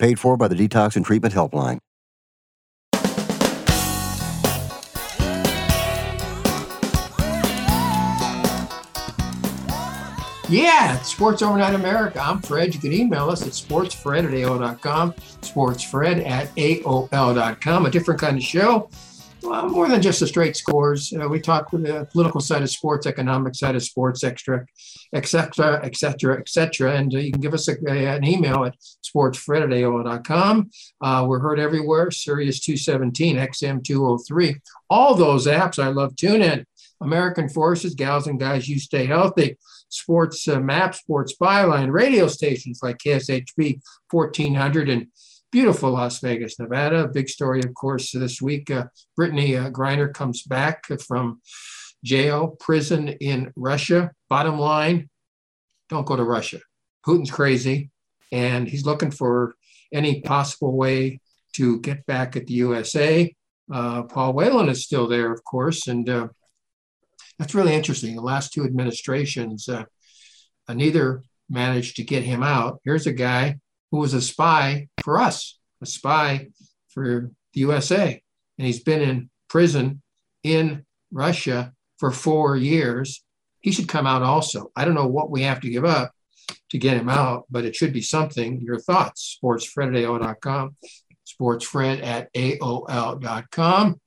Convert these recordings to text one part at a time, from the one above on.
Paid for by the Detox and Treatment Helpline. Yeah, Sports Overnight America. I'm Fred. You can email us at sportsfred at AOL.com, sportsfred at AOL.com. A different kind of show. Well, more than just the straight scores. Uh, we talk with the political side of sports, economic side of sports, extra, et cetera, et cetera, et cetera. And uh, you can give us a, a, an email at sportsfred at AOL.com. Uh, we're heard everywhere, Sirius 217, XM 203. All those apps. I love TuneIn. American Forces, Gals and Guys, You Stay Healthy sports uh, map, sports byline, radio stations like KSHB 1400 and beautiful Las Vegas, Nevada. Big story, of course, this week. Uh, Brittany uh, Griner comes back from jail, prison in Russia. Bottom line, don't go to Russia. Putin's crazy, and he's looking for any possible way to get back at the USA. Uh, Paul Whelan is still there, of course, and uh, that's really interesting. The last two administrations, uh, neither managed to get him out. Here's a guy who was a spy for us, a spy for the USA, and he's been in prison in Russia for four years. He should come out also. I don't know what we have to give up to get him out, but it should be something. Your thoughts, sportsfred at AOL.com, sportsfred at AOL.com.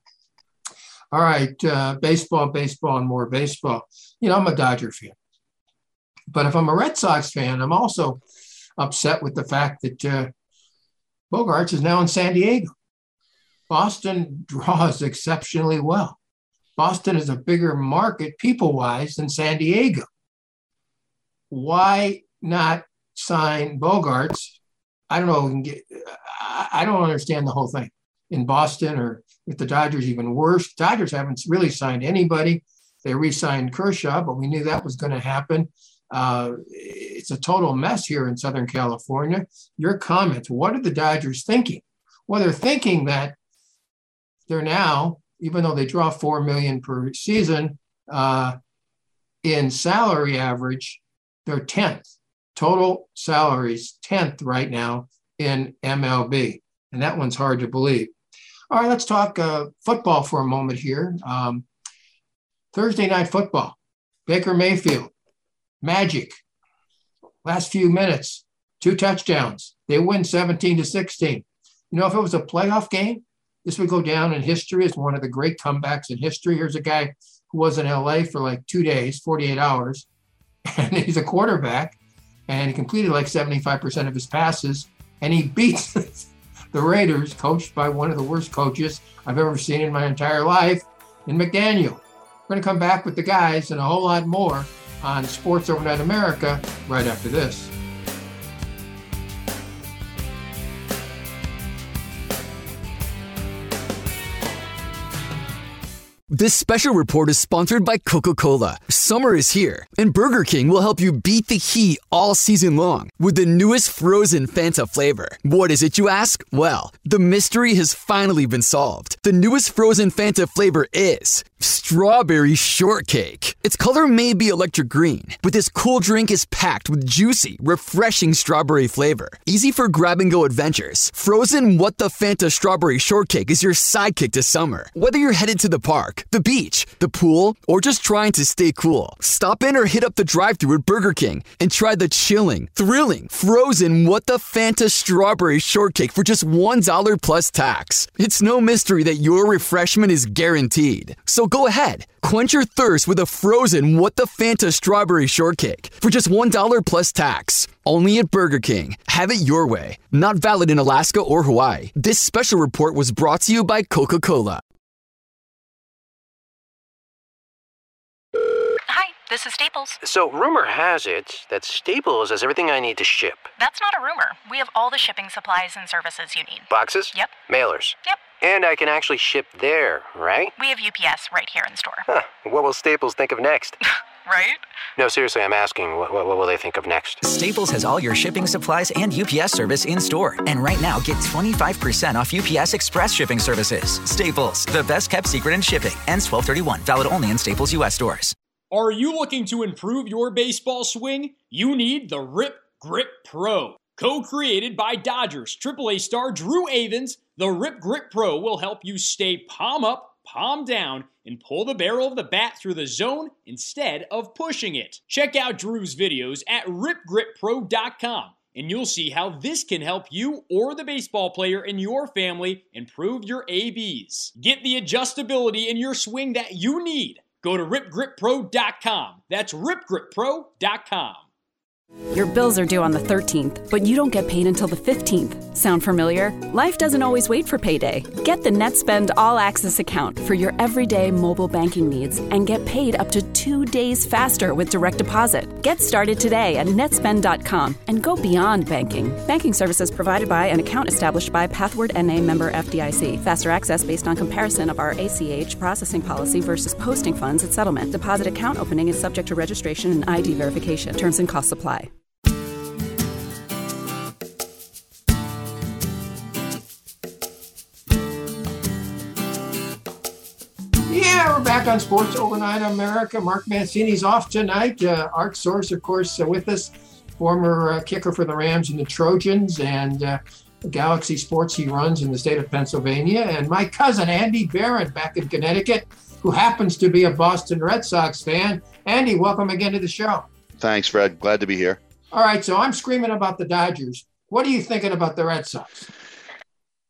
All right, uh, baseball, baseball, and more baseball. You know, I'm a Dodger fan. But if I'm a Red Sox fan, I'm also upset with the fact that uh, Bogaerts is now in San Diego. Boston draws exceptionally well. Boston is a bigger market people wise than San Diego. Why not sign Bogaerts? I don't know. I don't understand the whole thing in Boston or with the Dodgers, even worse. Dodgers haven't really signed anybody. They re signed Kershaw, but we knew that was going to happen. Uh, it's a total mess here in Southern California. Your comments, what are the Dodgers thinking? Well, they're thinking that they're now, even though they draw four million per season, uh, in salary average, they're 10th. Total salaries 10th right now in MLB. And that one's hard to believe. All right, let's talk uh, football for a moment here. Um, Thursday night football. Baker Mayfield, Magic. Last few minutes, two touchdowns. They win 17 to 16. You know, if it was a playoff game, this would go down in history as one of the great comebacks in history. Here's a guy who was in LA for like two days, 48 hours, and he's a quarterback, and he completed like 75% of his passes, and he beats the Raiders, coached by one of the worst coaches I've ever seen in my entire life, in McDaniel. We're going to come back with the guys and a whole lot more on Sports Overnight America right after this. This special report is sponsored by Coca Cola. Summer is here, and Burger King will help you beat the heat all season long with the newest frozen Fanta flavor. What is it, you ask? Well, the mystery has finally been solved. The newest frozen Fanta flavor is strawberry shortcake. Its color may be electric green, but this cool drink is packed with juicy, refreshing strawberry flavor. Easy for grab and go adventures. Frozen What the Fanta strawberry shortcake is your sidekick to summer. Whether you're headed to the park, the beach, the pool, or just trying to stay cool, stop in or hit up the drive thru at Burger King and try the chilling, thrilling, frozen What the Fanta strawberry shortcake for just $1 plus tax. It's no mystery that your refreshment is guaranteed. So go ahead, quench your thirst with a frozen What the Fanta strawberry shortcake for just $1 plus tax. Only at Burger King. Have it your way. Not valid in Alaska or Hawaii. This special report was brought to you by Coca Cola. Hi, this is Staples. So, rumor has it that Staples has everything I need to ship That's not a rumor. We have all the shipping supplies and services you need. boxes, Yep. mailers, Yep. And I can actually ship there, right? We have UPS right here in store. Huh. What will Staples think of next? Right? No, seriously, I'm asking, what, what, what will they think of next? Staples has all your shipping supplies and UPS service in store. And right now, get 25% off UPS Express shipping services. Staples, the best kept secret in shipping. Ends 1231. Valid only in Staples U.S. stores. Are you looking to improve your baseball swing? You need the Rip Grip Pro. Co created by Dodgers AAA star Drew Avans, the Rip Grip Pro will help you stay palm up, palm down, and pull the barrel of the bat through the zone instead of pushing it. Check out Drew's videos at ripgrippro.com and you'll see how this can help you or the baseball player in your family improve your ABs. Get the adjustability in your swing that you need. Go to ripgrippro.com. That's ripgrippro.com. Your bills are due on the 13th, but you don't get paid until the 15th. Sound familiar? Life doesn't always wait for payday. Get the NetSpend All Access account for your everyday mobile banking needs and get paid up to two days faster with direct deposit. Get started today at netspend.com and go beyond banking. Banking services provided by an account established by Pathward NA member FDIC. Faster access based on comparison of our ACH processing policy versus posting funds at settlement. Deposit account opening is subject to registration and ID verification. Terms and costs apply. Back on Sports Overnight America. Mark Mancini's off tonight. Uh, Art Source, of course, uh, with us, former uh, kicker for the Rams and the Trojans, and uh, Galaxy Sports he runs in the state of Pennsylvania. And my cousin, Andy Barron, back in Connecticut, who happens to be a Boston Red Sox fan. Andy, welcome again to the show. Thanks, Fred. Glad to be here. All right, so I'm screaming about the Dodgers. What are you thinking about the Red Sox?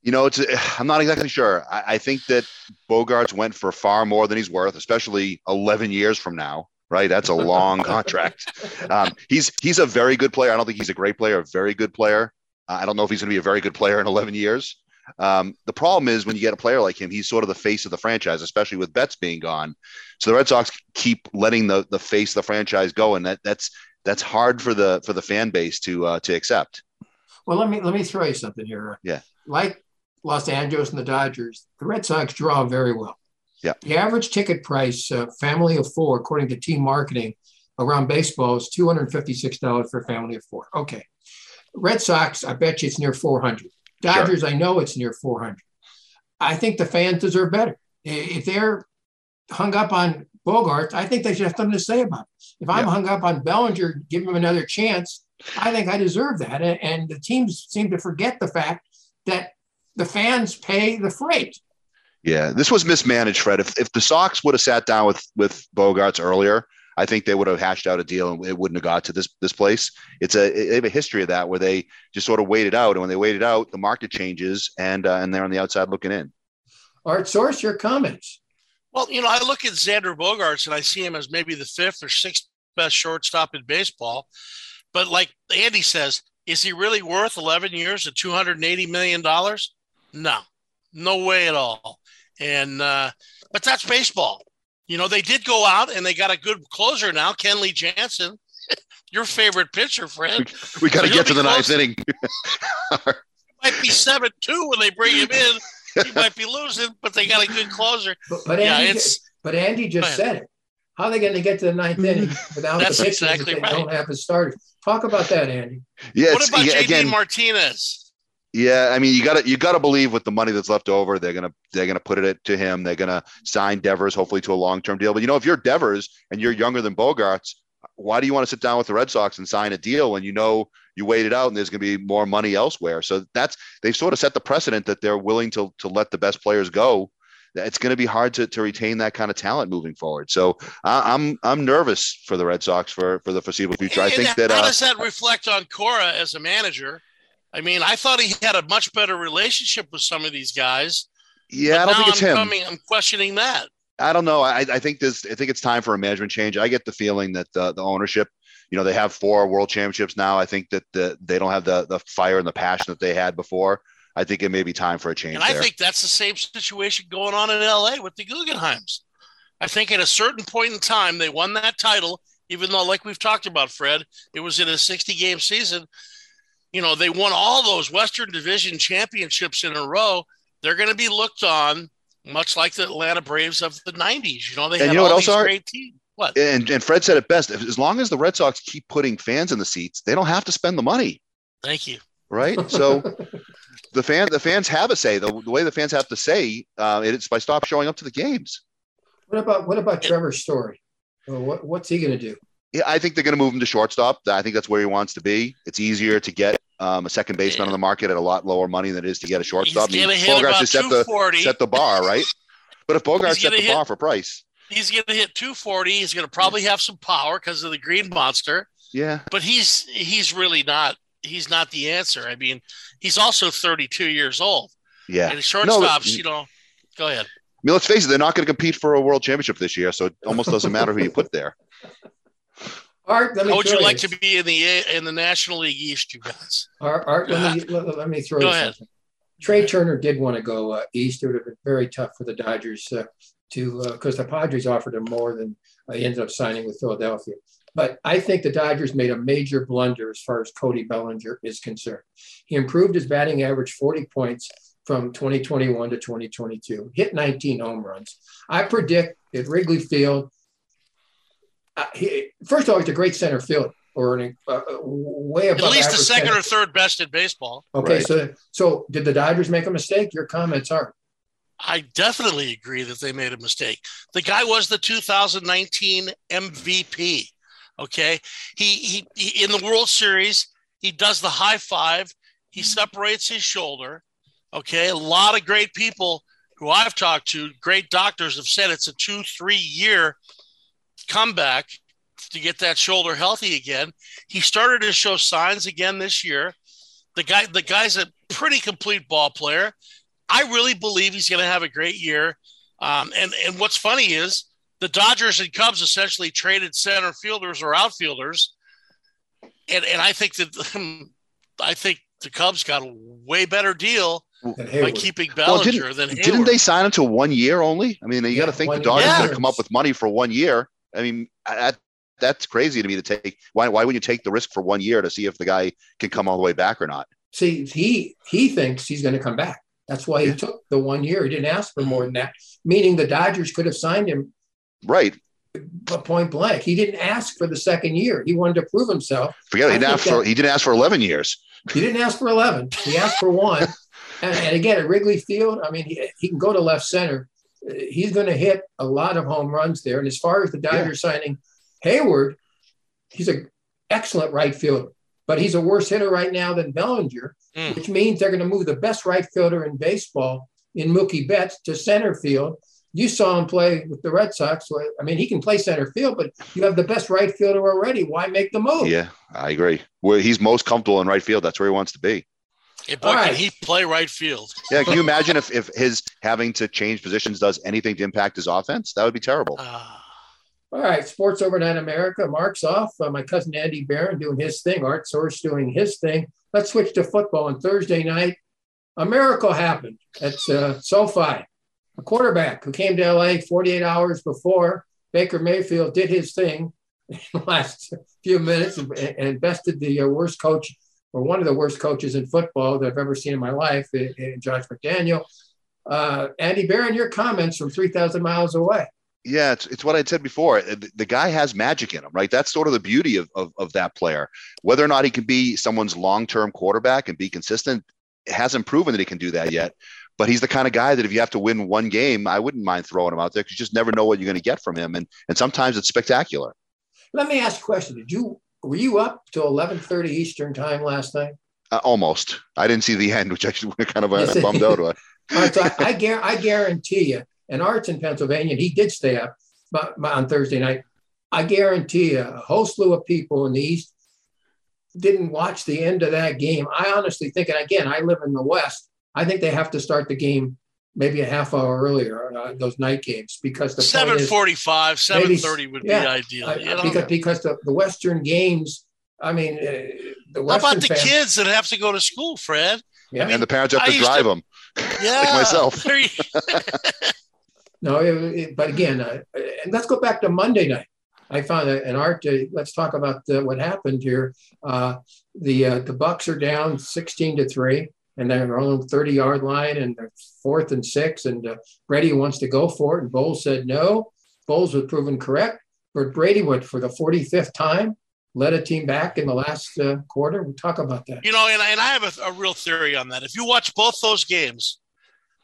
You know, it's I'm not exactly sure. I, I think that Bogaerts went for far more than he's worth, especially 11 years from now. Right, that's a long contract. Um, he's he's a very good player. I don't think he's a great player, a very good player. Uh, I don't know if he's going to be a very good player in 11 years. Um, the problem is when you get a player like him, he's sort of the face of the franchise, especially with Betts being gone. So the Red Sox keep letting the the face of the franchise go, and that that's that's hard for the for the fan base to uh, to accept. Well, let me let me throw you something here. Yeah. Like Los Angeles and the Dodgers, the Red Sox draw very well. Yeah. The average ticket price, uh, family of four, according to team marketing around baseball, is two hundred fifty-six dollars for a family of four. Okay. Red Sox, I bet you it's near four hundred. Dodgers, I know it's near four hundred. I think the fans deserve better. If they're hung up on Bogart, I think they should have something to say about it. If I'm Yeah. hung up on Bellinger, give him another chance. I think I deserve that. And the teams seem to forget the fact that the fans pay the freight. Yeah, this was mismanaged, Fred. If if the Sox would have sat down with with Bogaerts earlier, I think they would have hashed out a deal and it wouldn't have got to this this place. It's a they have a history of that where they just sort of waited out, and when they waited out, the market changes, and uh, and they're on the outside looking in. Art Source, your comments. Well, you know, I look at Xander Bogaerts and I see him as maybe the fifth or sixth best shortstop in baseball. But like Andy says, is he really worth 11 years at $280 million? No, no way at all. And, uh, but that's baseball. You know, they did go out and they got a good closer now, Kenley Jansen, your favorite pitcher, Fred. We got to So get to the ninth close. inning. Might be 7 2 when they bring him in. He might be losing, but they got a good closer. But, but Yeah, Andy, it's- but Andy just said it. How are they going to get to the ninth inning without That's the pitchers exactly if they right. don't have a starter? Talk about that, Andy. Yeah, what about yeah, JD again, Martinez? Yeah, I mean, you got to you got to believe with the money that's left over, they're gonna they're gonna put it to him. They're gonna sign Devers hopefully to a long term deal. But you know, if you're Devers and you're younger than Bogaerts, why do you want to sit down with the Red Sox and sign a deal when you know you wait it out and there's going to be more money elsewhere? So that's they've sort of set the precedent that they're willing to to let the best players go. It's going to be hard to, to retain that kind of talent moving forward. So I'm I'm nervous for the Red Sox for for the foreseeable future. And I think that how uh, does that reflect on Cora as a manager? I mean, I thought he had a much better relationship with some of these guys. yeah, I don't think it's I'm him. Coming, I'm questioning that. I don't know. I, I think this. I think it's time for a management change. I get the feeling that the, the ownership, you know, they have four world championships now. I think that the, they don't have the the fire and the passion that they had before. I think it may be time for a change And I there. think that's the same situation going on in LA with the Guggenheims. I think at a certain point in time, they won that title, even though, like we've talked about, Fred, it was in a 60 game season. You know, they won all those Western Division championships in a row. They're going to be looked on much like the Atlanta Braves of the 90s. You know, they And had you know all else, these Art? great teams. What? and and Fred said it best. As long as the Red Sox keep putting fans in the seats, they don't have to spend the money, Thank you. right? So the fan the fans have a say. The, the way the fans have to say uh, it's by stop showing up to the games. What about what about Trevor Story? Well, what, what's he going to do? Yeah, I think they're going to move him to shortstop. I think that's where he wants to be. It's easier to get um, a second baseman on the market at a lot lower money than it is to get a shortstop. He's about set the set the bar, right? But if Bogart set the hit- bar for Price, He's going to hit 240. He's going to probably have some power because of the green monster. yeah, but he's he's really not he's not the answer. I mean, he's also 32 years old. yeah. And shortstops, but- you know, go ahead. I mean, let's face it, they're not going to compete for a world championship this year, so it almost doesn't matter who you put there. Art, let me How would you like this. to be in the in the National League East, you guys? Art, Art let, me, let, let me throw Go ahead. something. Trea Turner did want to go uh, east. It would have been very tough for the Dodgers uh, to because the Padres offered him more than uh, he ended up signing with Philadelphia. But I think the Dodgers made a major blunder as far as Cody Bellinger is concerned. He improved his batting average 40 points from 2021 to 2022, hit 19 home runs. I predict at Wrigley Field, uh, he, first of all, he's a great center fielder or an, uh, uh, way At least the second center or third best in baseball. Okay, Right. so so did the Dodgers make a mistake? Your comments are. I definitely agree that they made a mistake. The guy was the 2019 MVP. Okay, he, he he in the World Series he does the high five. He separates his shoulder. Okay, a lot of great people who I've talked to, great doctors have said it's a two three year comeback to get that shoulder healthy again. He started to show signs again this year. The guy the guy's a pretty complete ball player. I really believe he's going to have a great year. Um, and and what's funny is the Dodgers and Cubs essentially traded center fielders or outfielders, and and I think that I think the Cubs got a way better deal by Heyward. keeping Well, didn't, than Heyward. didn't they sign him to one year only? I mean, you got to think the Dodgers year. going to come up with money for one year. I mean, I, that's crazy to me to take. Why, why would you take the risk for one year to see if the guy can come all the way back or not? See, he he thinks he's going to come back. That's why he Yeah. took the one year. He didn't ask for more than that. Meaning the Dodgers could have signed him Right. but point blank. He didn't ask for the second year. He wanted to prove himself. Forget it. He didn't think ask for. that- He didn't ask for eleven years. He didn't ask for eleven. He asked for one. And, and again, at Wrigley Field, I mean, he, he can go to left center. Uh, He's going to hit a lot of home runs there. And as far as the Dodgers signing Heyward, he's an excellent right fielder, but he's a worse hitter right now than Bellinger, Mm. which means they're going to move the best right fielder in baseball in Mookie Betts to center field. You saw him play with the Red Sox. So, I mean, he can play center field, but you have the best right fielder already. Why make the move? Yeah, I agree. Where he's most comfortable in right field, that's where he wants to be. Hey, boy, All can he play right field? Yeah, can you imagine if if his having to change positions does anything to impact his offense? That would be terrible. Uh, All right, Sports Overnight America. Mark's off. Uh, my cousin Andy Barron doing his thing. Art Source doing his thing. Let's switch to football. On Thursday night, a miracle happened at uh, SoFi. A quarterback who came to LA 48 hours before Baker Mayfield did his thing in the last few minutes and, and bested the uh, worst coach or one of the worst coaches in football that I've ever seen in my life, in, in Josh McDaniel. Uh, Andy Barron, your comments from 3,000 miles away. Yeah, it's, it's what I said before. The, the guy has magic in him, right? That's sort of the beauty of, of, of that player. Whether or not he can be someone's long term quarterback and be consistent, hasn't proven that he can do that yet. But he's the kind of guy that if you have to win one game, I wouldn't mind throwing him out there because you just never know what you're going to get from him, and and sometimes it's spectacular. Let me ask a question: Did you were you up till eleven thirty Eastern time last night? Uh, almost. I didn't see the end, which I kind of uh, bummed out. All right, so I, I, I guarantee you, and Art's in Pennsylvania, he did stay up on Thursday night. I guarantee you, a whole slew of people in the East didn't watch the end of that game. I honestly think, and again, I live in the West. I think they have to start the game maybe a half hour earlier, uh, those night games, because the seven forty-five, seven thirty would yeah, be ideal. You know? Because because the, the Western games. I mean, uh, the Western how about the fans, kids that have to go to school, Fred? Yeah. I mean, and the parents have to drive to, them. Yeah, like myself. no, it, it, but again, uh, and let's go back to Monday night. I found an art. Uh, let's talk about uh, what happened here. Uh, the uh, the Bucks are down sixteen to three, and they're on the thirty yard line, and they're fourth and six. And uh, Brady wants to go for it, and Bowles said no. Bowles was proven correct, but Brady would, for the forty fifth time. Led a team back in the last uh, quarter. We'll talk about that. You know, and, and I have a, a real theory on that. If you watch both those games,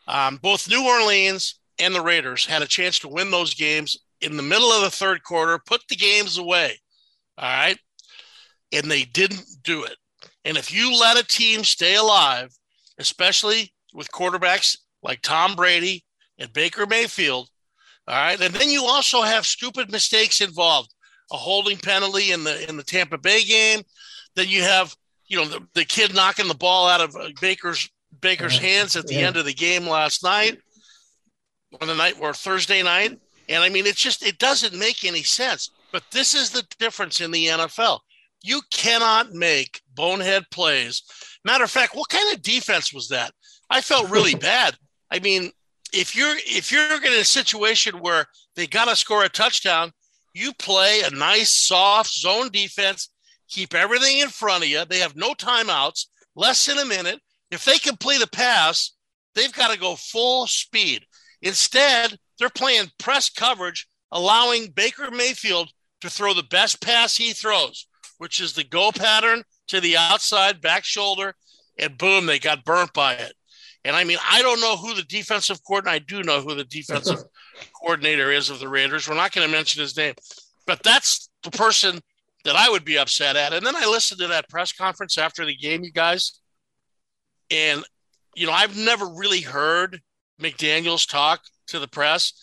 um, both New Orleans and the Raiders had a chance to win those games in the middle of the third quarter, put the games away. All right. And they didn't do it. And if you let a team stay alive, especially with quarterbacks like Tom Brady and Baker Mayfield, all right, and then you also have stupid mistakes involved, a holding penalty in the in the Tampa Bay game. Then you have, you know, the, the kid knocking the ball out of uh, Baker's Baker's hands at the yeah. end of the game last night, on the night or Thursday night. And I mean, it's just, it doesn't make any sense. But this is the difference in the NFL. You cannot make bonehead plays. Matter of fact, what kind of defense was that? I felt really bad. I mean, if you're if you're in a situation where they got to score a touchdown, you play a nice soft zone defense, keep everything in front of you. They have no timeouts, less than a minute. If they complete a pass, they've got to go full speed. Instead, they're playing press coverage, allowing Baker Mayfield to throw the best pass he throws, which is the go pattern to the outside back shoulder, and boom, they got burnt by it. And I mean, I don't know who the defensive coordinator. I do know who the defensive coordinator is of the Raiders. We're not going to mention his name, but that's the person that I would be upset at. And then I listened to that press conference after the game, you guys, and you know, I've never really heard McDaniels talk to the press,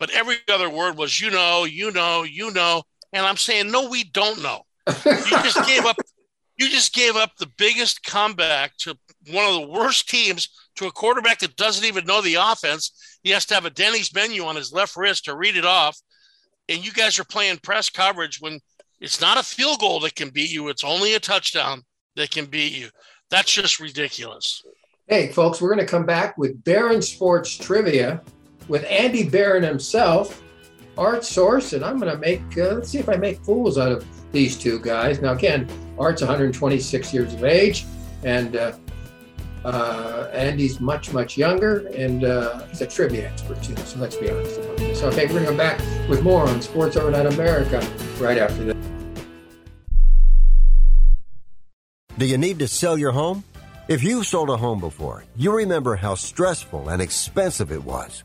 but every other word was, you know, you know, you know. And I'm saying, no, we don't know. You just gave up. You just gave up the biggest comeback to one of the worst teams to a quarterback that doesn't even know the offense. He has to have a Denny's menu on his left wrist to read it off. And you guys are playing press coverage when it's not a field goal that can beat you. It's only a touchdown that can beat you. That's just ridiculous. Hey, folks, we're going to come back with Barron Sports Trivia with Andy Barron himself, Art Source, and I'm going to make, uh, let's see if I make fools out of these two guys. Now, again, Art's 126 years of age, and uh, uh, Andy's much, much younger, and uh, he's a trivia expert too, so let's be honest about this. So, okay, we're going to come back with more on Sports Overnight America right after this. Do you need to sell your home? If you've sold a home before, you remember how stressful and expensive it was.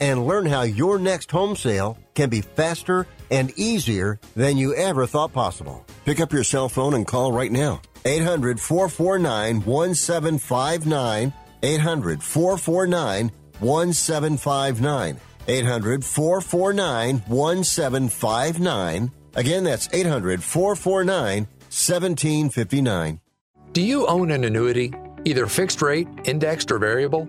and learn how your next home sale can be faster and easier than you ever thought possible. Pick up your cell phone and call right now. 800 449 1759. 800 449 1759. 800 449 1759. Again, that's 800 449 1759. Do you own an annuity, either fixed rate, indexed, or variable?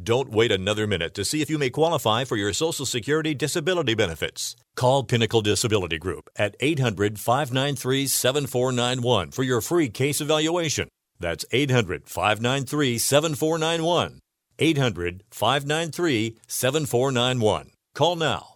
Don't wait another minute to see if you may qualify for your Social Security disability benefits. Call Pinnacle Disability Group at 800 593 7491 for your free case evaluation. That's 800 593 7491. 800 593 7491. Call now.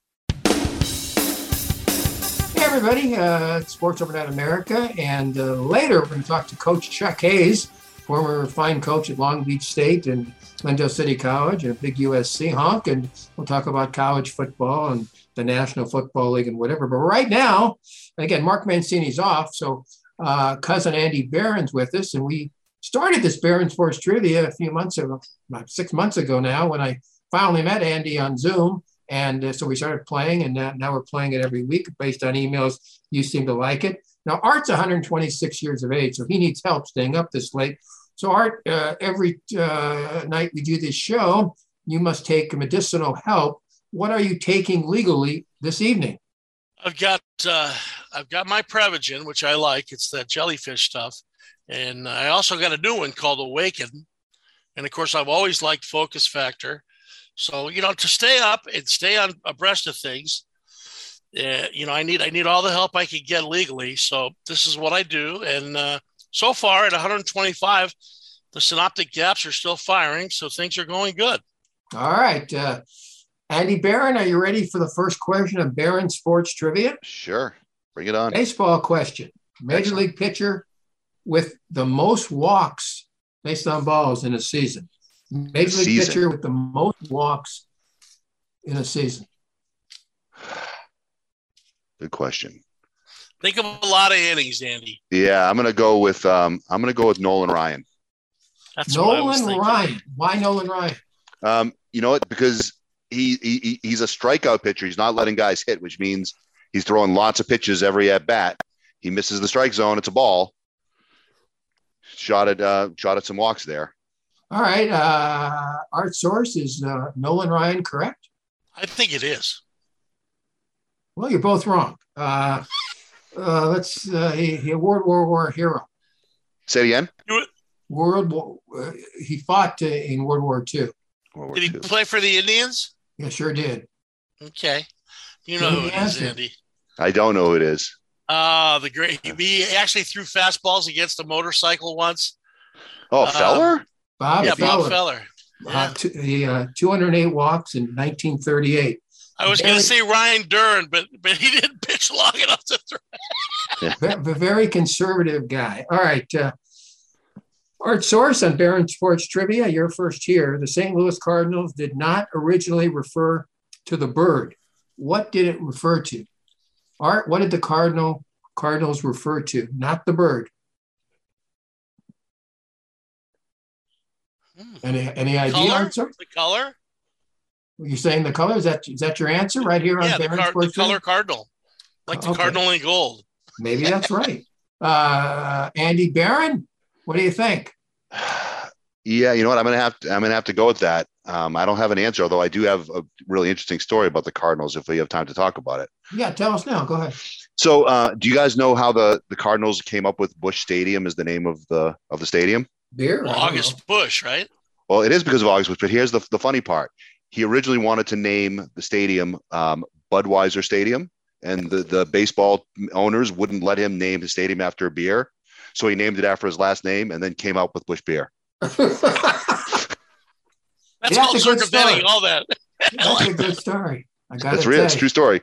Hey, everybody, uh, Sports Overnight America. And uh, later, we're going to talk to Coach Chuck Hayes, former fine coach at Long Beach State and Glendale City College and a big USC honk. And we'll talk about college football and the National Football League and whatever. But right now, again, Mark Mancini's off. So uh, cousin Andy Barron's with us. And we started this Barron Sports Trivia a few months ago, about six months ago now, when I finally met Andy on Zoom. And uh, so we started playing, and now, now we're playing it every week based on emails. You seem to like it. Now, Art's 126 years of age, so he needs help staying up this late. So, Art, uh, every uh, night we do this show, you must take medicinal help. What are you taking legally this evening? I've got uh, I've got my Prevagen, which I like. It's that jellyfish stuff, and I also got a new one called Awaken. And of course, I've always liked Focus Factor. So you know, to stay up and stay on abreast of things, uh, you know, I need I need all the help I could get legally. So this is what I do, and uh, so far at 125, the synaptic gaps are still firing, so things are going good. All right. Uh, Andy Barron, are you ready for the first question of Barron Sports Trivia? Sure. Bring it on. Baseball question. Major League pitcher with the most walks based on balls in a season. Major League Season. pitcher with the most walks in a season. Good question. Think of a lot of innings, Andy. Yeah, I'm gonna go with um, I'm gonna go with Nolan Ryan. That's what I was Nolan. Ryan. Why Nolan Ryan? Um, you know what? Because he, he he's a strikeout pitcher. He's not letting guys hit, which means he's throwing lots of pitches every at bat. He misses the strike zone. It's a ball. Shot at uh, shot at some walks there. All right. Uh, Art Source is uh, Nolan Ryan correct? I think it is. Well, you're both wrong. Uh, uh, let's. Uh, he, he a World War War hero. Say it again. World War. Uh, he fought uh, in World War II. Did he play for the Indians? Yeah, sure did. Okay. You know Give who me it the is, answer. Andy. I don't know who it is. Ah, the great. He actually threw fastballs against a motorcycle once. Oh, Um, Feller. Bob yeah, Feller. Bob Feller. Uh, two, he, uh, 208 walks in 1938. I was going to say Ryne Duren, but but he didn't pitch long enough to throw. Ve- ve- very conservative guy. All right. Uh, Art Source on Barron Sports Trivia, you're first here. The St. Louis Cardinals did not originally refer to the bird. What did it refer to? Art, what did the Cardinal Cardinals refer to? Not the bird. Any any idea? Color? Art Source? The color? You're saying the color? Is that is that your answer right here on Yeah, the, car- the color cardinal, like the Okay. cardinal in gold. Maybe that's right. Uh, Andy Barron, what do you think? Yeah, you know what? I'm gonna have to. I'm gonna have to go with that. Um, I don't have an answer, although I do have a really interesting story about the Cardinals if we have time to talk about it. Yeah, tell us now. Go ahead. So, uh, do you guys know how the the Cardinals came up with Busch Stadium as the name of the of the stadium? Beer. Well, August Busch, right? Well, it is because of August Busch, but here's the the funny part. He originally wanted to name the stadium um, Budweiser Stadium, and the the baseball owners wouldn't let him name his stadium after a beer, so he named it after his last name, and then came out with Busch Beer. That's Yeah, called that's a circumventing all that. That's a good story. I got That's real. It's a true story.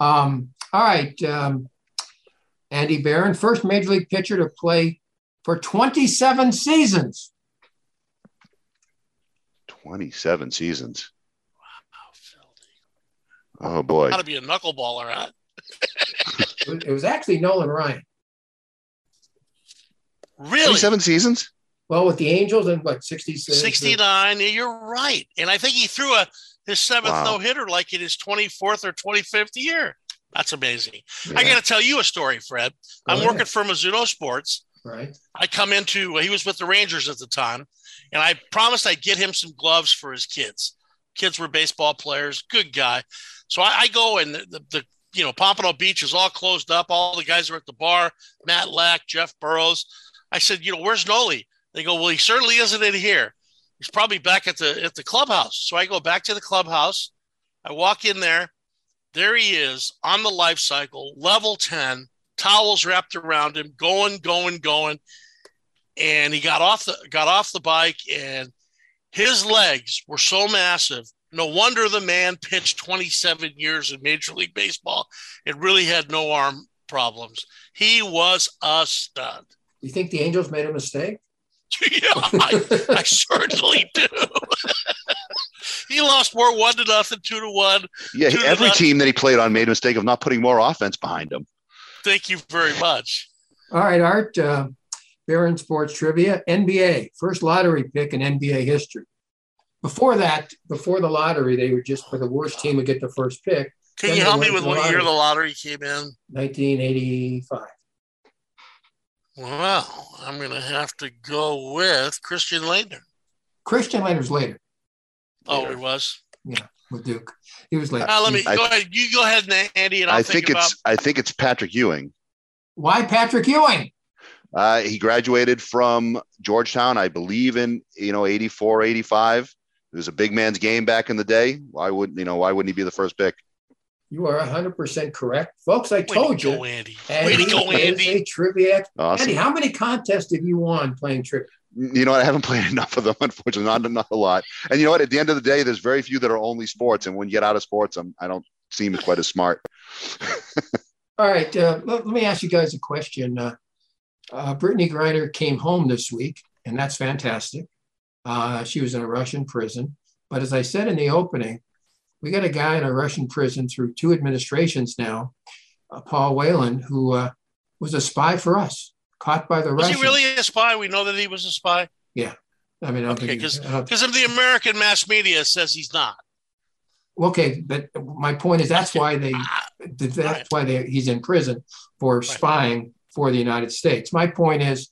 Um, all right. Um, Andy Barron, first major league pitcher to play for 27 seasons. 27 seasons. Wow, Oh boy. Got to be a knuckleballer, huh? It was- actually Nolan Ryan. Really? 27 seasons? Well, with the Angels and what, 66? 69. Yeah, You're right. And I think he threw a his seventh Wow. no hitter like in his 24th or 25th year. That's amazing. I got to tell you a story, Fred. Go I'm ahead. working for Mizuno Sports. Right. I come into, he was with the Rangers at the time, and I promised I'd get him some gloves for his kids. Kids were baseball players, good guy. So I, I go and the, the, the, you know, Pompano Beach is all closed up. All the guys are at the bar, Matt Lack, Jeff Burrows. I said, you know, where's Noli? They go, well, he certainly isn't in here. He's probably back at the at the clubhouse. So I go back to the clubhouse. I walk in there. There he is on the life cycle, level 10, towels wrapped around him, going, going, going. And he got off the got off the bike and his legs were so massive. No wonder the man pitched 27 years in Major League Baseball. It really had no arm problems. He was a stud. You think the Angels made a mistake? yeah, I, I certainly do. he lost more one to nothing, two to one. Yeah, two to every nothing. team that he played on made a mistake of not putting more offense behind him. Thank you very much. All right, Art. Uh, Barron Sports Trivia. NBA, first lottery pick in NBA history. Before that, before the lottery, they were just for the worst team would get the first pick. Can Then you help me with what year the lottery came in? 1985. Well, I'm going to have to go with Christian Laettner. Christian Laettner's later. Oh, it was. Yeah, with Duke. He was later. Uh, let me I- go ahead. You go ahead, Andy, and I'll I think, think about. it's I think it's Patrick Ewing. Why Patrick Ewing? Uh, he graduated from Georgetown, I believe, in you know 84, 85. It was a big man's game back in the day. Why wouldn't you know? Why wouldn't he be the first pick? You are 100% correct. Folks, I Way to told go, you. Andy. Way to go, Andy. a trivia. expert. Awesome. Andy, how many contests have you won playing trivia? You know what? I haven't played enough of them, unfortunately, not not a lot. And you know what? At the end of the day, there's very few that are only sports. And when you get out of sports, I'm, I don't seem quite as smart. All right, uh, let, let me ask you guys a question. Uh, uh, Brittany Griner came home this week, and that's fantastic. Uh, she was in a Russian prison. But as I said in the opening, we got a guy in a Russian prison through two administrations now, uh, Paul Whelan, who uh, was a spy for us, caught by the Was Russians. he really a spy? We know that he was a spy. Yeah. I mean, I don't Okay, think because he- I don't- because the American mass media says he's not. Okay, but my point is that's why they that's why they, he's in prison for spying for the United States. My point is,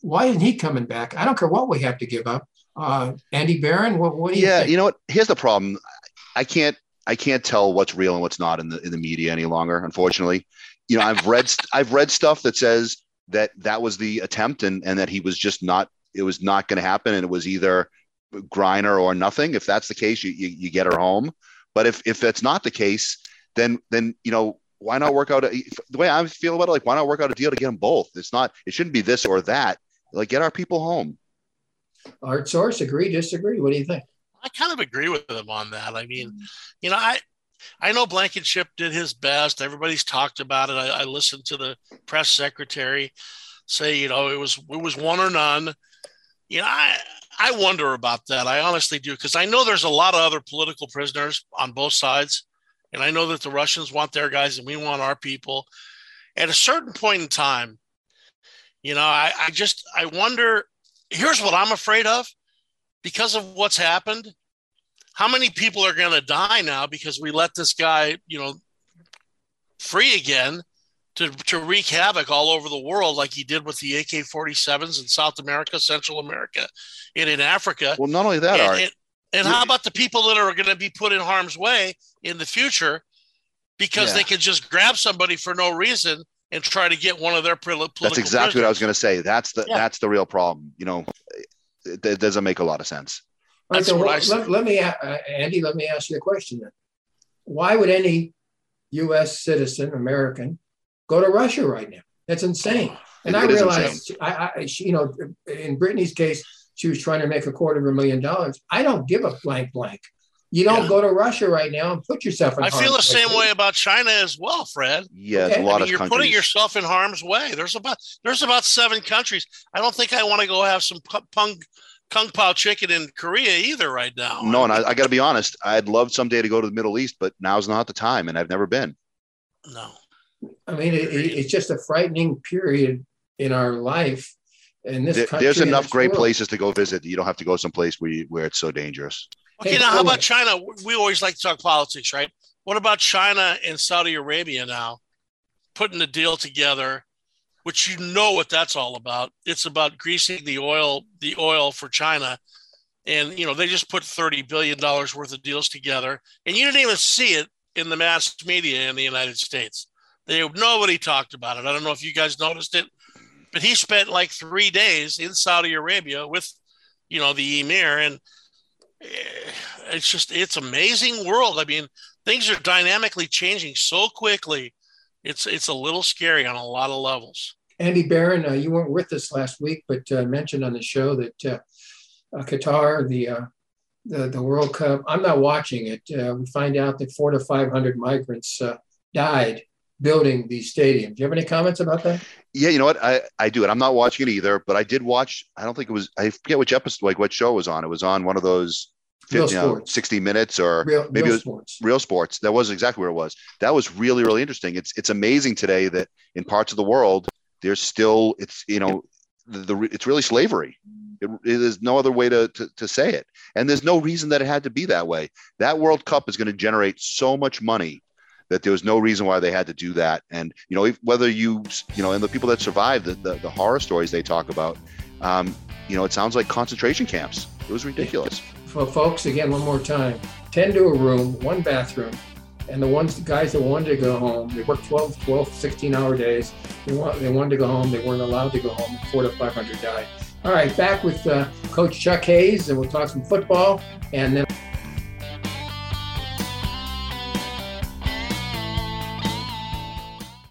why isn't he coming back? I don't care what we have to give up. Uh, Andy Barron, what, what do you yeah, think? you know what? Here's the problem. I can't I can't tell what's real and what's not in the in the media any longer. Unfortunately, you know, I've read I've read stuff that says that that was the attempt and and that he was just not it was not going to happen and it was either Griner or nothing. If that's the case, you, you you get her home. But if if that's not the case, then then you know why not work out a, the way I feel about it? Like why not work out a deal to get them both? It's not it shouldn't be this or that. Like get our people home. Art Source, agree, disagree? What do you think? I kind of agree with them on that. I mean, you know, I I know Blankenship did his best. Everybody's talked about it. I, I listened to the press secretary say, you know, it was it was one or none. You know, I I wonder about that. I honestly do because I know there's a lot of other political prisoners on both sides, and I know that the Russians want their guys and we want our people. At a certain point in time, you know, I, I just I wonder. Here's what I'm afraid of because of what's happened, how many people are going to die now because we let this guy, you know, free again to, to wreak havoc all over the world like he did with the AK 47s in South America, Central America, and in Africa. Well, not only that, And- Art. and- And how about the people that are going to be put in harm's way in the future because Yeah. they can just grab somebody for no reason and try to get one of their poli- political That's exactly what I was going to say. That's the Yeah. that's the real problem. You know, it, it doesn't make a lot of sense. All right, That's so what I let, say. let, let me, uh, Andy, let me ask you a question then. Why would any U.S. citizen, American, go to Russia right now? That's insane. And It- I realize, I, I, you know, in Brittany's case, she was trying to make a quarter of a million dollars. I don't give a blank blank. You don't Yeah. go to Russia right now and put yourself in. I feel the harm's same way about China as well, Fred. Yeah, Okay. a lot I mean, of you're countries. putting yourself in harm's way. There's about there's about seven countries. I don't think I want to go have some pu- pung kung pao chicken in Korea either right now. no, and I, I got to be honest. I'd love someday to go to the Middle East, but now's not the time, and I've never been. no. I mean, it, it- it's just a frightening period in our life. In this There- country, there's enough great world. places to go visit. You don't have to go someplace where you, where it's so dangerous. Okay, Hey, now how about China? We always like to talk politics, right? What about China and Saudi Arabia now putting a deal together, which you know what that's all about. It's about greasing the oil, the oil for China. And you know, they just put 30 billion dollars worth of deals together. And you didn't even see it in the mass media in the United States. They nobody talked about it. I don't know if you guys noticed it, but he spent like three days in Saudi Arabia with, you know, the emir, and eh, it's just it's amazing world. I mean, things are dynamically changing so quickly. It's it's a little scary on a lot of levels. Andy Barron, uh, you weren't with us last week, but uh, mentioned on the show that uh, uh, Qatar, the, uh, the the World Cup. I'm not watching it. Uh, we find out that four to five hundred migrants died building these stadiums. Do you have any comments about that? Yeah, you know what? I, I do it. I'm not watching it either, but I did watch. I don't think it was. I forget which episode, like what show it was on. It was on one of those, Real you know, Sports. 60 Minutes or Real, maybe real it was sports. Real Sports. That was exactly where it was. That was really really interesting. It's it's amazing today that in parts of the world there's still it's you know the, the it's really slavery. It, it is no other way to, to to say it, and there's no reason that it had to be that way. That World Cup is going to generate so much money that there was no reason why they had to do that. And you know, whether you you know, and the people that survived the, the, the horror stories they talk about, um, you know, it sounds like concentration camps. It was ridiculous. For folks, again, one more time 10 to a room, one bathroom. And the ones, the guys that wanted to go home, they worked 12, 12, 16 hour days. They, want, they wanted to go home. They weren't allowed to go home. Four to 500 died. All right, back with uh, Coach Chuck Hayes, and we'll talk some football. And then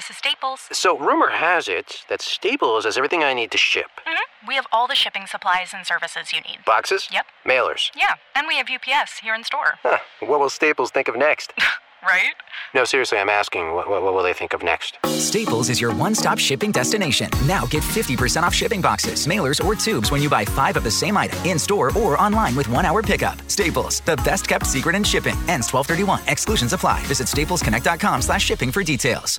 This is Staples. So, rumor has it that Staples has everything I need to ship hmm We have all the shipping supplies and services you need. boxes, Yep. mailers. Yeah, and we have UPS here in store. Huh. What will Staples think of next? Right? no, seriously, I'm asking, what, what, what will they think of next? Staples is your one stop shipping destination. Now get 50% off shipping boxes, mailers, or tubes when you buy five of the same item in store or online with one hour pickup. Staples, the best kept secret in shipping. Ends 1231. Exclusions apply. Visit staplesconnect.com slash shipping for details.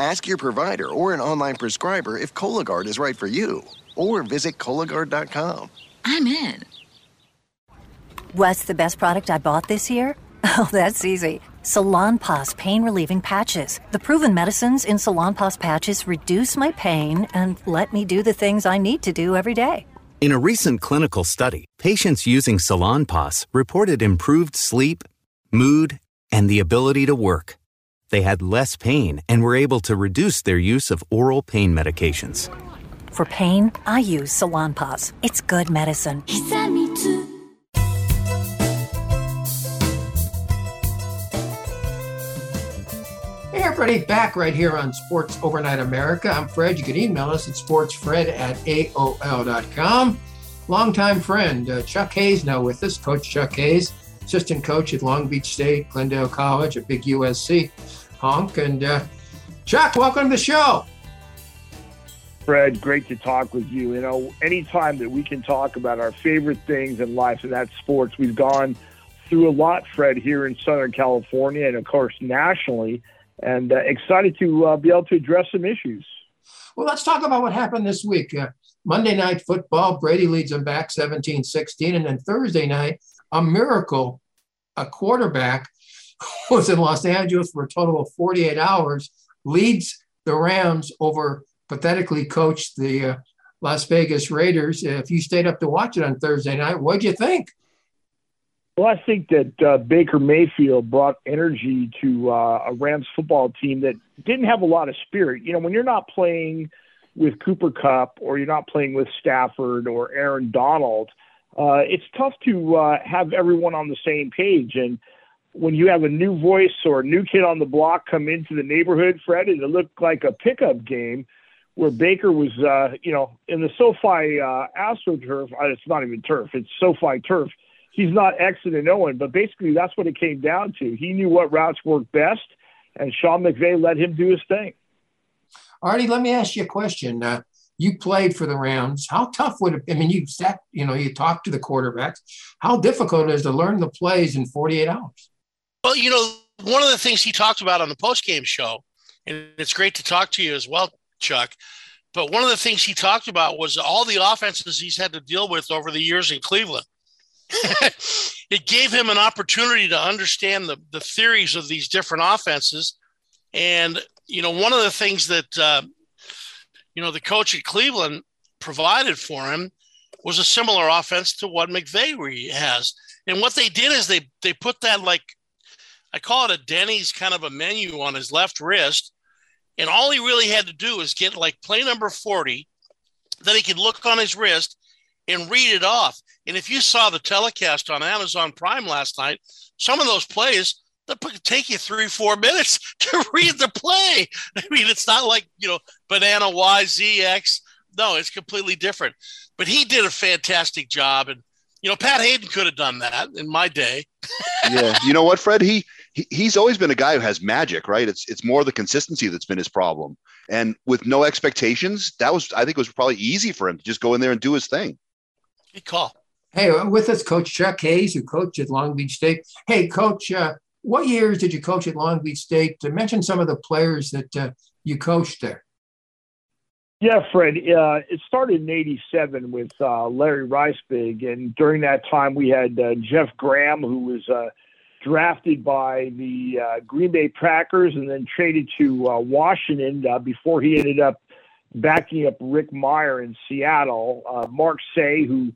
Ask your provider or an online prescriber if Cologuard is right for you, or visit Cologuard.com. I'm in. What's the best product I bought this year? Oh, that's easy. Salonpas pain relieving patches. The proven medicines in Salonpas patches reduce my pain and let me do the things I need to do every day. In a recent clinical study, patients using Salonpas reported improved sleep, mood, and the ability to work. They had less pain and were able to reduce their use of oral pain medications. For pain, I use Salonpas. It's good medicine. Hey everybody, back right here on Sports Overnight America. I'm Fred. You can email us at sportsfred at AOL.com. Longtime friend uh, Chuck Hayes now with us, Coach Chuck Hayes, assistant coach at Long Beach State, Glendale College, a big USC honk. And uh, Chuck, welcome to the show. Fred, great to talk with you. You know, anytime that we can talk about our favorite things in life, and that's sports, we've gone through a lot, Fred, here in Southern California and, of course, nationally and uh, excited to uh, be able to address some issues. Well, let's talk about what happened this week. Uh, Monday night football, Brady leads them back 17 16. And then Thursday night, a miracle, a quarterback was in Los Angeles for a total of 48 hours, leads the Rams over pathetically coached the uh, Las Vegas Raiders. If you stayed up to watch it on Thursday night, what'd you think? Well, I think that uh, Baker Mayfield brought energy to uh, a Rams football team that didn't have a lot of spirit. You know, when you're not playing with Cooper Kupp or you're not playing with Stafford or Aaron Donald, uh, it's tough to uh, have everyone on the same page. And when you have a new voice or a new kid on the block come into the neighborhood, Fred, it looked like a pickup game where Baker was, uh, you know, in the SoFi uh, AstroTurf. Uh, it's not even turf; it's SoFi turf he's not X and Owen, but basically that's what it came down to. He knew what routes worked best, and Sean McVay let him do his thing. Artie, let me ask you a question. Uh, you played for the Rams. How tough would it? I mean, you sat, you know, you talked to the quarterbacks. How difficult is to learn the plays in 48 hours? Well, you know, one of the things he talked about on the post game show, and it's great to talk to you as well, Chuck. But one of the things he talked about was all the offenses he's had to deal with over the years in Cleveland. it gave him an opportunity to understand the, the theories of these different offenses. And, you know, one of the things that, uh, you know, the coach at Cleveland provided for him was a similar offense to what McVay has. And what they did is they they put that like I call it a Denny's kind of a menu on his left wrist. And all he really had to do is get like play number 40 that he could look on his wrist and read it off. And if you saw the telecast on Amazon Prime last night, some of those plays that take you three, four minutes to read the play. I mean, it's not like, you know, banana Y, Z, X. No, it's completely different. But he did a fantastic job. And, you know, Pat Haden could have done that in my day. yeah. You know what, Fred? He, he he's always been a guy who has magic, right? It's it's more the consistency that's been his problem. And with no expectations, that was I think it was probably easy for him to just go in there and do his thing. Good call. Hey, with us, Coach Chuck Hayes, who coached at Long Beach State. Hey, Coach, uh, what years did you coach at Long Beach State? To mention some of the players that uh, you coached there. Yeah, Fred. Uh, it started in '87 with uh, Larry Reisbig, and during that time we had uh, Jeff Graham, who was uh, drafted by the uh, Green Bay Packers and then traded to uh, Washington before he ended up backing up Rick Mirer in Seattle. Mark Seay, who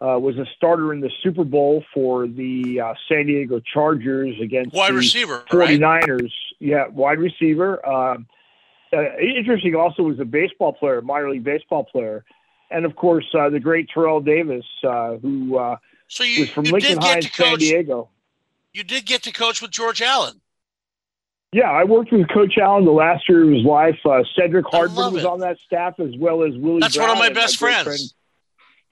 uh, was a starter in the Super Bowl for the uh, San Diego Chargers against wide the receiver 49ers. Right? Yeah, wide receiver. Um, uh, interesting also was a baseball player, minor league baseball player. And of course, uh, the great Terrell Davis, uh, who uh, so you, was from you Lincoln Heights, San Diego. You did get to coach with George Allen. Yeah, I worked with Coach Allen the last year of his life. Cedric Hardman was on that staff as well as Willie. That's Brown one of my best my friends. friend,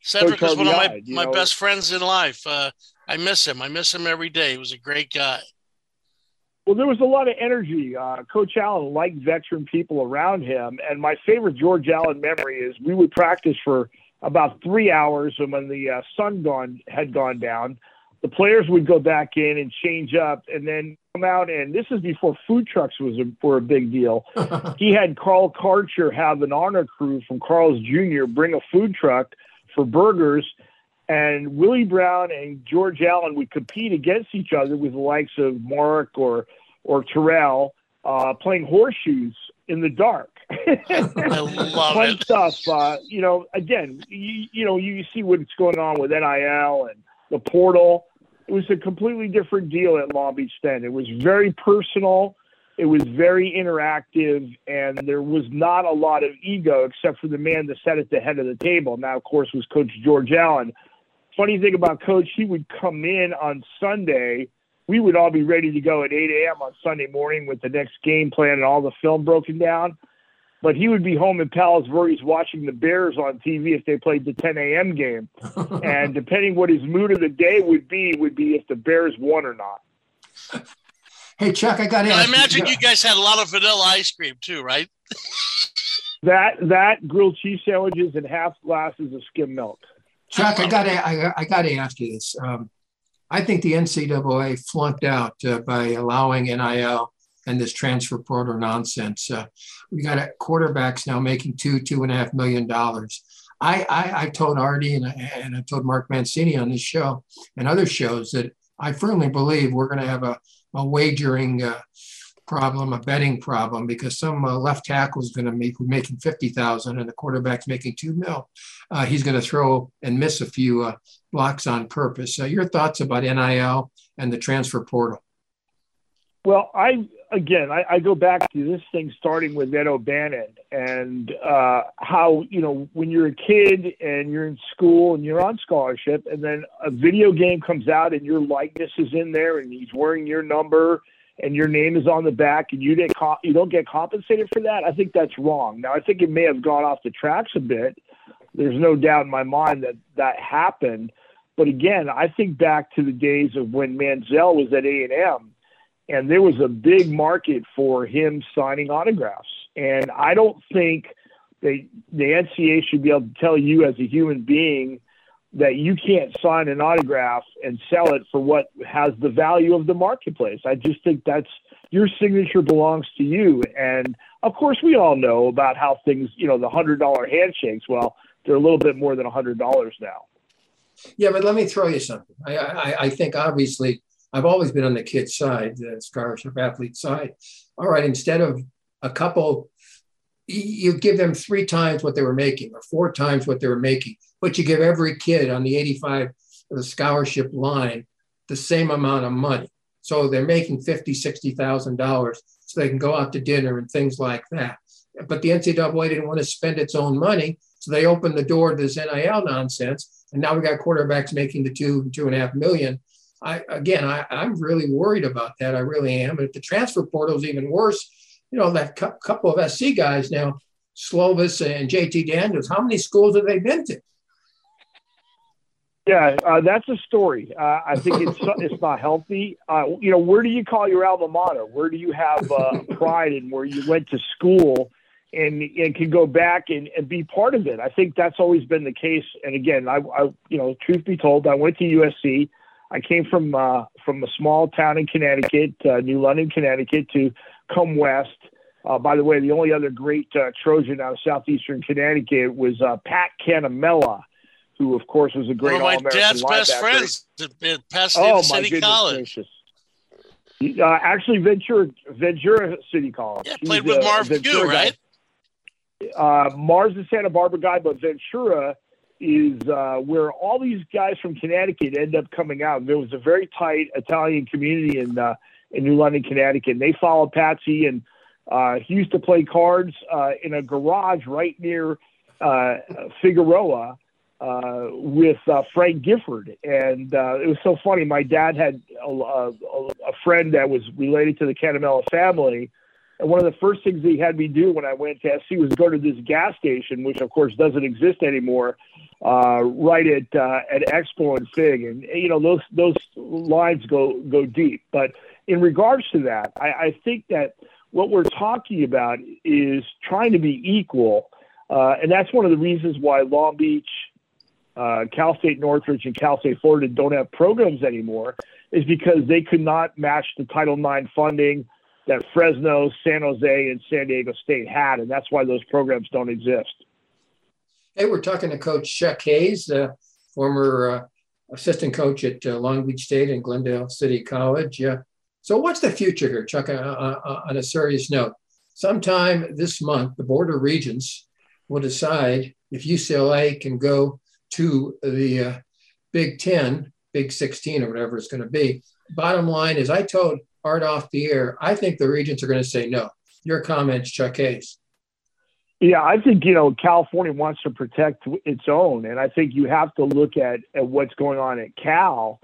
Cedric Coach is one of my, my know. best friends in life. Uh, I miss him. I miss him every day. He was a great guy. Well, there was a lot of energy. Uh, Coach Allen liked veteran people around him, and my favorite George Allen memory is we would practice for about three hours, and when the uh, sun gone had gone down, the players would go back in and change up, and then come out. And this is before food trucks was a, were a big deal. he had Carl Karcher have an honor crew from Carl's Jr. bring a food truck for burgers and Willie Brown and George Allen would compete against each other with the likes of Mark or or Terrell uh, playing horseshoes in the dark. I love Fun it. stuff. Uh, you know, again, you, you know, you see what's going on with NIL and the portal. It was a completely different deal at Long Beach then. It was very personal. It was very interactive, and there was not a lot of ego except for the man that sat at the head of the table. Now, of course, was Coach George Allen. Funny thing about Coach, he would come in on Sunday. We would all be ready to go at 8 a.m. on Sunday morning with the next game plan and all the film broken down. But he would be home in Palos Verdes watching the Bears on TV if they played the 10 a.m. game. and depending what his mood of the day would be, would be if the Bears won or not. Hey, Chuck, I got to I imagine you guys had a lot of vanilla ice cream too, right? That that grilled cheese sandwiches and half glasses of skim milk. Chuck, I got to I, I got to ask you this. Um, I think the NCAA flunked out uh, by allowing NIL and this transfer portal nonsense. Uh, we got uh, quarterbacks now making two two and a half million dollars. I, I I told Artie and I, and I told Mark Mancini on this show and other shows that I firmly believe we're going to have a, a wagering uh, problem, a betting problem, because some uh, left tackle is going to make making fifty thousand and the quarterback's making two mil. Uh, he's going to throw and miss a few uh, blocks on purpose. Your thoughts about NIL and the transfer portal? Well, I again, I, I go back to this thing starting with Ed O'Bannon and uh, how you know when you're a kid and you're in school and you're on scholarship, and then a video game comes out and your likeness is in there, and he's wearing your number and your name is on the back, and you didn't you don't get compensated for that. I think that's wrong. Now, I think it may have gone off the tracks a bit. There's no doubt in my mind that that happened. But again, I think back to the days of when Manziel was at A and M and there was a big market for him signing autographs. And I don't think they, the NCA should be able to tell you as a human being that you can't sign an autograph and sell it for what has the value of the marketplace. I just think that's your signature belongs to you. And of course, we all know about how things, you know, the hundred dollar handshakes. Well, they're a little bit more than a hundred dollars now. Yeah, but let me throw you something. I, I, I think obviously I've always been on the kid's side, the scholarship athlete side. All right, instead of a couple, you give them three times what they were making or four times what they were making, but you give every kid on the 85 the scholarship line the same amount of money. So they're making fifty, sixty thousand dollars, so they can go out to dinner and things like that. But the NCAA didn't want to spend its own money, so they opened the door to this NIL nonsense, and now we got quarterbacks making the two, two and a half million. I again, I, I'm really worried about that. I really am. And if the transfer portal is even worse, you know, that cu- couple of SC guys now, Slovis and JT Daniels, how many schools have they been to? Yeah, uh, that's a story. Uh, I think it's it's not healthy. Uh, you know, where do you call your alma mater? Where do you have uh, pride in where you went to school and and can go back and, and be part of it? I think that's always been the case. And again, I, I you know, truth be told, I went to USC. I came from uh, from a small town in Connecticut, uh, New London, Connecticut, to come west. Uh, by the way, the only other great uh, Trojan out of southeastern Connecticut was uh, Pat Cannamela, who, of course, was a great One of my dad's best linebacker. friends at- Pasadena Oh City College. gracious! Uh, actually, Ventura Ventura City College. Yeah, He's played with a Marv Ventura guy. right? uh, Mars is Santa Barbara guy, but Ventura is uh, where all these guys from Connecticut end up coming out. There was a very tight Italian community in uh, in New London, Connecticut. And they followed Patsy, and uh, he used to play cards uh, in a garage right near uh, Figueroa uh, with uh, Frank Gifford, and uh, it was so funny. My dad had a, a, a friend that was related to the Cannamela family. And one of the first things he had me do when I went to SC was go to this gas station, which of course doesn't exist anymore. Uh, right at uh, at Expo and Fig, and you know those those lines go go deep. But in regards to that, I, I think that what we're talking about is trying to be equal, uh, and that's one of the reasons why Long Beach, uh, Cal State Northridge, and Cal State Florida don't have programs anymore, is because they could not match the Title IX funding that Fresno, San Jose, and San Diego State had, and that's why those programs don't exist. Hey, we're talking to Coach Chuck Hayes, uh, former uh, assistant coach at uh, Long Beach State and Glendale City College. so, what's the future here, Chuck? Uh, uh, uh, on a serious note, sometime this month, the Board of Regents will decide if UCLA can go to the Big Ten, Big 16, or whatever it's going to be. Bottom line is, I told Art off the air, I think the Regents are going to say no. Your comments, Chuck Hayes. Yeah, I think you know California wants to protect its own, and I think you have to look at, at what's going on at Cal,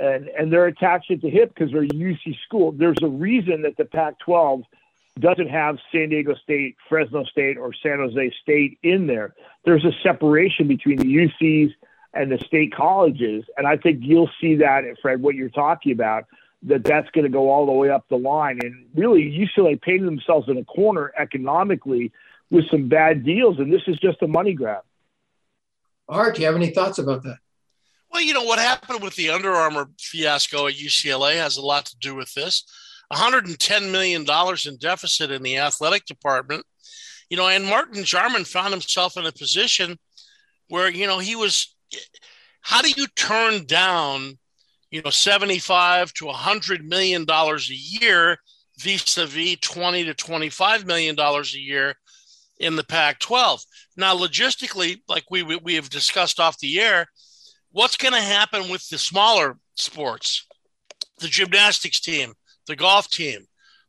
and and they're attached at the hip because they're UC school. There's a reason that the Pac-12 doesn't have San Diego State, Fresno State, or San Jose State in there. There's a separation between the UCs and the state colleges, and I think you'll see that, Fred, what you're talking about. That that's going to go all the way up the line, and really UCLA painted themselves in a corner economically with some bad deals, and this is just a money grab. Art, do you have any thoughts about that? Well, you know what happened with the Under Armour fiasco at UCLA has a lot to do with this. 110 million dollars in deficit in the athletic department. You know, and Martin Jarmond found himself in a position where you know he was. How do you turn down, you know, 75 to 100 million dollars a year vis-a-vis 20 to 25 million dollars a year in the Pac 12. Now, logistically, like we, we have discussed off the air, what's going to happen with the smaller sports? The gymnastics team, the golf team,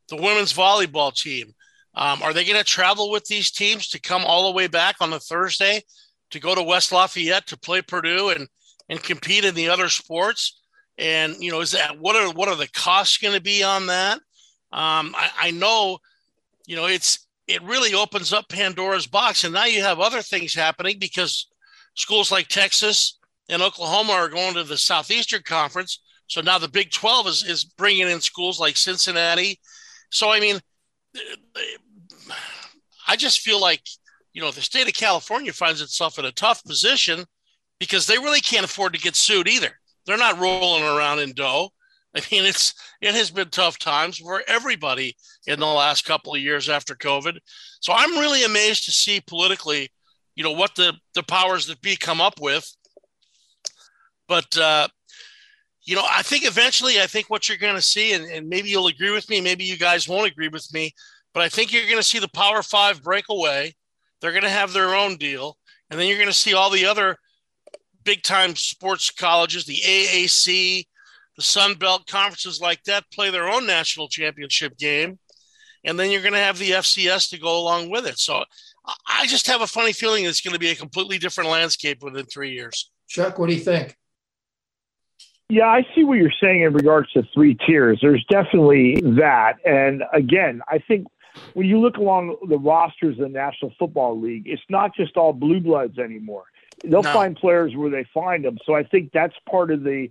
the women's volleyball team. Um, are they going to travel with these teams to come all the way back on a Thursday to go to West Lafayette to play Purdue and, and compete in the other sports? And you know, is that what are what are the costs going to be on that? Um, I, I know, you know, it's it really opens up Pandora's box. And now you have other things happening because schools like Texas and Oklahoma are going to the Southeastern Conference. So now the Big 12 is, is bringing in schools like Cincinnati. So, I mean, I just feel like, you know, the state of California finds itself in a tough position because they really can't afford to get sued either. They're not rolling around in dough. I mean, it's it has been tough times for everybody in the last couple of years after COVID. So I'm really amazed to see politically, you know, what the the powers that be come up with. But uh, you know, I think eventually, I think what you're going to see, and, and maybe you'll agree with me, maybe you guys won't agree with me, but I think you're going to see the Power Five break away. They're going to have their own deal, and then you're going to see all the other big time sports colleges, the AAC, the Sun Belt conferences like that play their own national championship game. And then you're going to have the FCS to go along with it. So I just have a funny feeling it's going to be a completely different landscape within three years. Chuck, what do you think? Yeah, I see what you're saying in regards to three tiers. There's definitely that. And again, I think when you look along the rosters of the National Football League, it's not just all blue bloods anymore. They'll no. find players where they find them. So I think that's part of the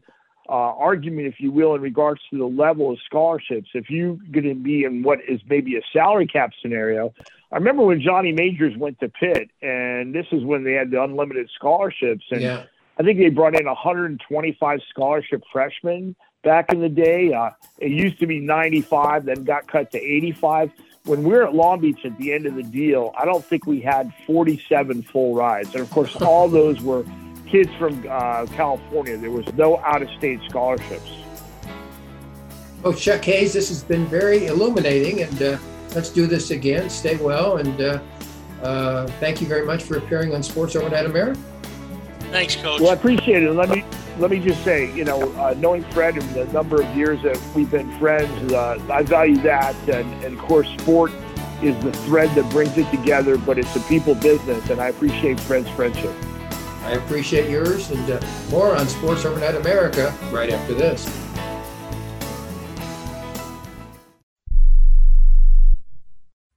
uh, argument, if you will, in regards to the level of scholarships. If you're going to be in what is maybe a salary cap scenario, I remember when Johnny Majors went to Pitt, and this is when they had the unlimited scholarships, and yeah. I think they brought in 125 scholarship freshmen back in the day. Uh, it used to be 95, then got cut to 85. When we were at Long Beach at the end of the deal, I don't think we had 47 full rides, and of course, all those were kids from uh, California. There was no out of state scholarships. Oh, Chuck Hayes, this has been very illuminating, and uh, let's do this again. Stay well, and uh, uh, thank you very much for appearing on Sports Overnight America. Thanks, Coach. Well, I appreciate it. Let me let me just say, you know, uh, knowing Fred and the number of years that we've been friends, uh, I value that, and, and of course, sport is the thread that brings it together. But it's a people business, and I appreciate Fred's friendship. I appreciate yours and uh, more on Sports Overnight America right after this.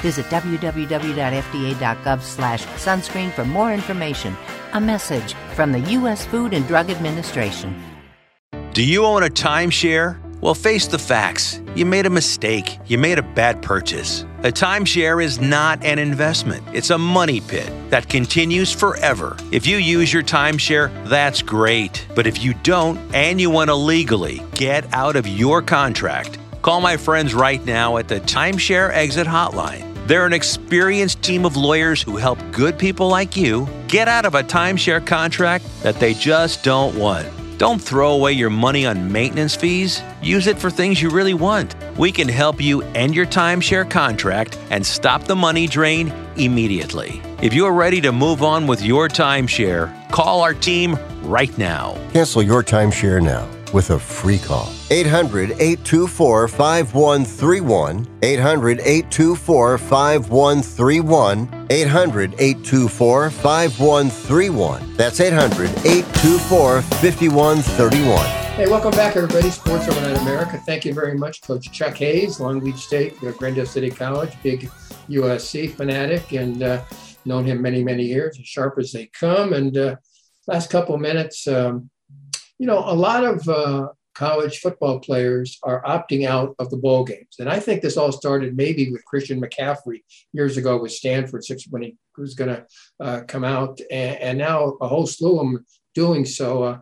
Visit www.fda.gov slash sunscreen for more information. A message from the U.S. Food and Drug Administration. Do you own a timeshare? Well, face the facts. You made a mistake. You made a bad purchase. A timeshare is not an investment, it's a money pit that continues forever. If you use your timeshare, that's great. But if you don't and you want to legally get out of your contract, call my friends right now at the Timeshare Exit Hotline. They're an experienced team of lawyers who help good people like you get out of a timeshare contract that they just don't want. Don't throw away your money on maintenance fees. Use it for things you really want. We can help you end your timeshare contract and stop the money drain immediately. If you're ready to move on with your timeshare, call our team right now. Cancel your timeshare now with a free call. 800 824 5131. 800 824 5131. 800 824 5131. That's 800 824 5131. Hey, welcome back, everybody. Sports Overnight America. Thank you very much, Coach Chuck Hayes, Long Beach State, Glendale City College, big USC fanatic, and uh, known him many, many years, as sharp as they come. And uh, last couple minutes, um, you know, a lot of uh, college football players are opting out of the bowl games. And I think this all started maybe with Christian McCaffrey years ago with Stanford when he was going to uh, come out, and, and, now a whole slew of them doing so. Uh,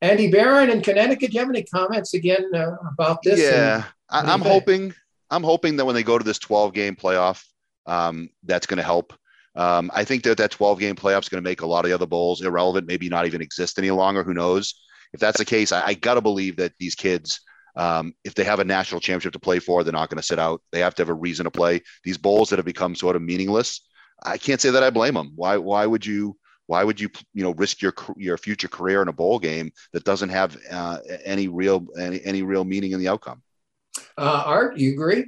Andy Barron in Connecticut, do you have any comments again uh, about this? Yeah, I, am hoping. I'm hoping that when they go to this 12 game playoff, um, that's going to help. Um, I think that that 12 game playoff is going to make a lot of the other bowls irrelevant, maybe not even exist any longer. Who knows? If that's the case, I, I got to believe that these kids, um, if they have a national championship to play for, they're not going to sit out. They have to have a reason to play. These bowls that have become sort of meaningless, I can't say that I blame them. Why? Why would you? Why would you, you know, risk your your future career in a bowl game that doesn't have uh, any real any, any real meaning in the outcome? Uh, Art, you agree?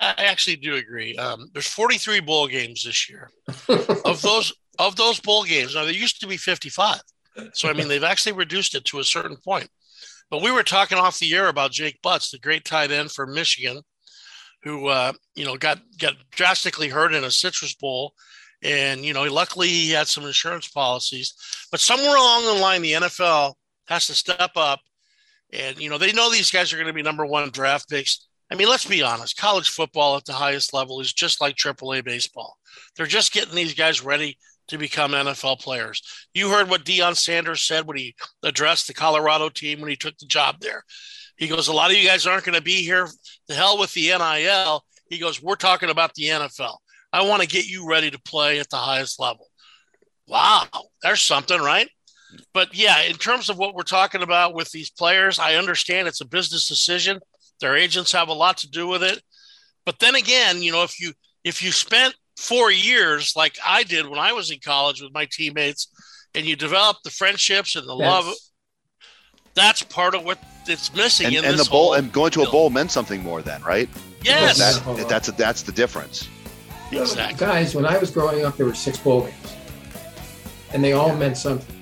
I actually do agree. Um, there's 43 bowl games this year. of those of those bowl games, now there used to be 55. So I mean, they've actually reduced it to a certain point. But we were talking off the air about Jake Butts, the great tight end for Michigan, who uh, you know got got drastically hurt in a Citrus Bowl, and you know luckily he had some insurance policies. But somewhere along the line, the NFL has to step up, and you know they know these guys are going to be number one draft picks. I mean, let's be honest. College football at the highest level is just like AAA baseball. They're just getting these guys ready to become NFL players. You heard what Deion Sanders said when he addressed the Colorado team when he took the job there. He goes, A lot of you guys aren't going to be here. The hell with the NIL. He goes, We're talking about the NFL. I want to get you ready to play at the highest level. Wow, there's something, right? but yeah, in terms of what we're talking about with these players, I understand it's a business decision. Their agents have a lot to do with it. But then again, you know, if you if you spent four years like I did when I was in college with my teammates, and you develop the friendships and the love, that's part of what it's missing. And, in and this the bowl and going to a bowl meant something more then, right? Yes. That, that's that's the difference. Exactly. Guys, when I was growing up, there were six bowl games, and they all meant something.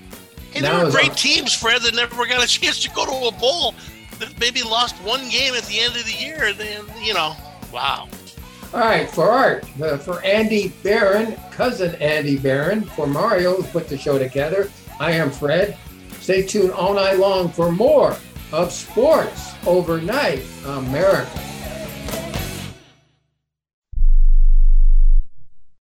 And Now there were great our- teams, Fred, that never got a chance to go to a bowl. That maybe lost one game at the end of the year. Then, you know, wow. All right, for Art, uh, for Andy Barron, cousin Andy Barron, for Mario, who put the show together, I am Fred. Stay tuned all night long for more of Sports Overnight America.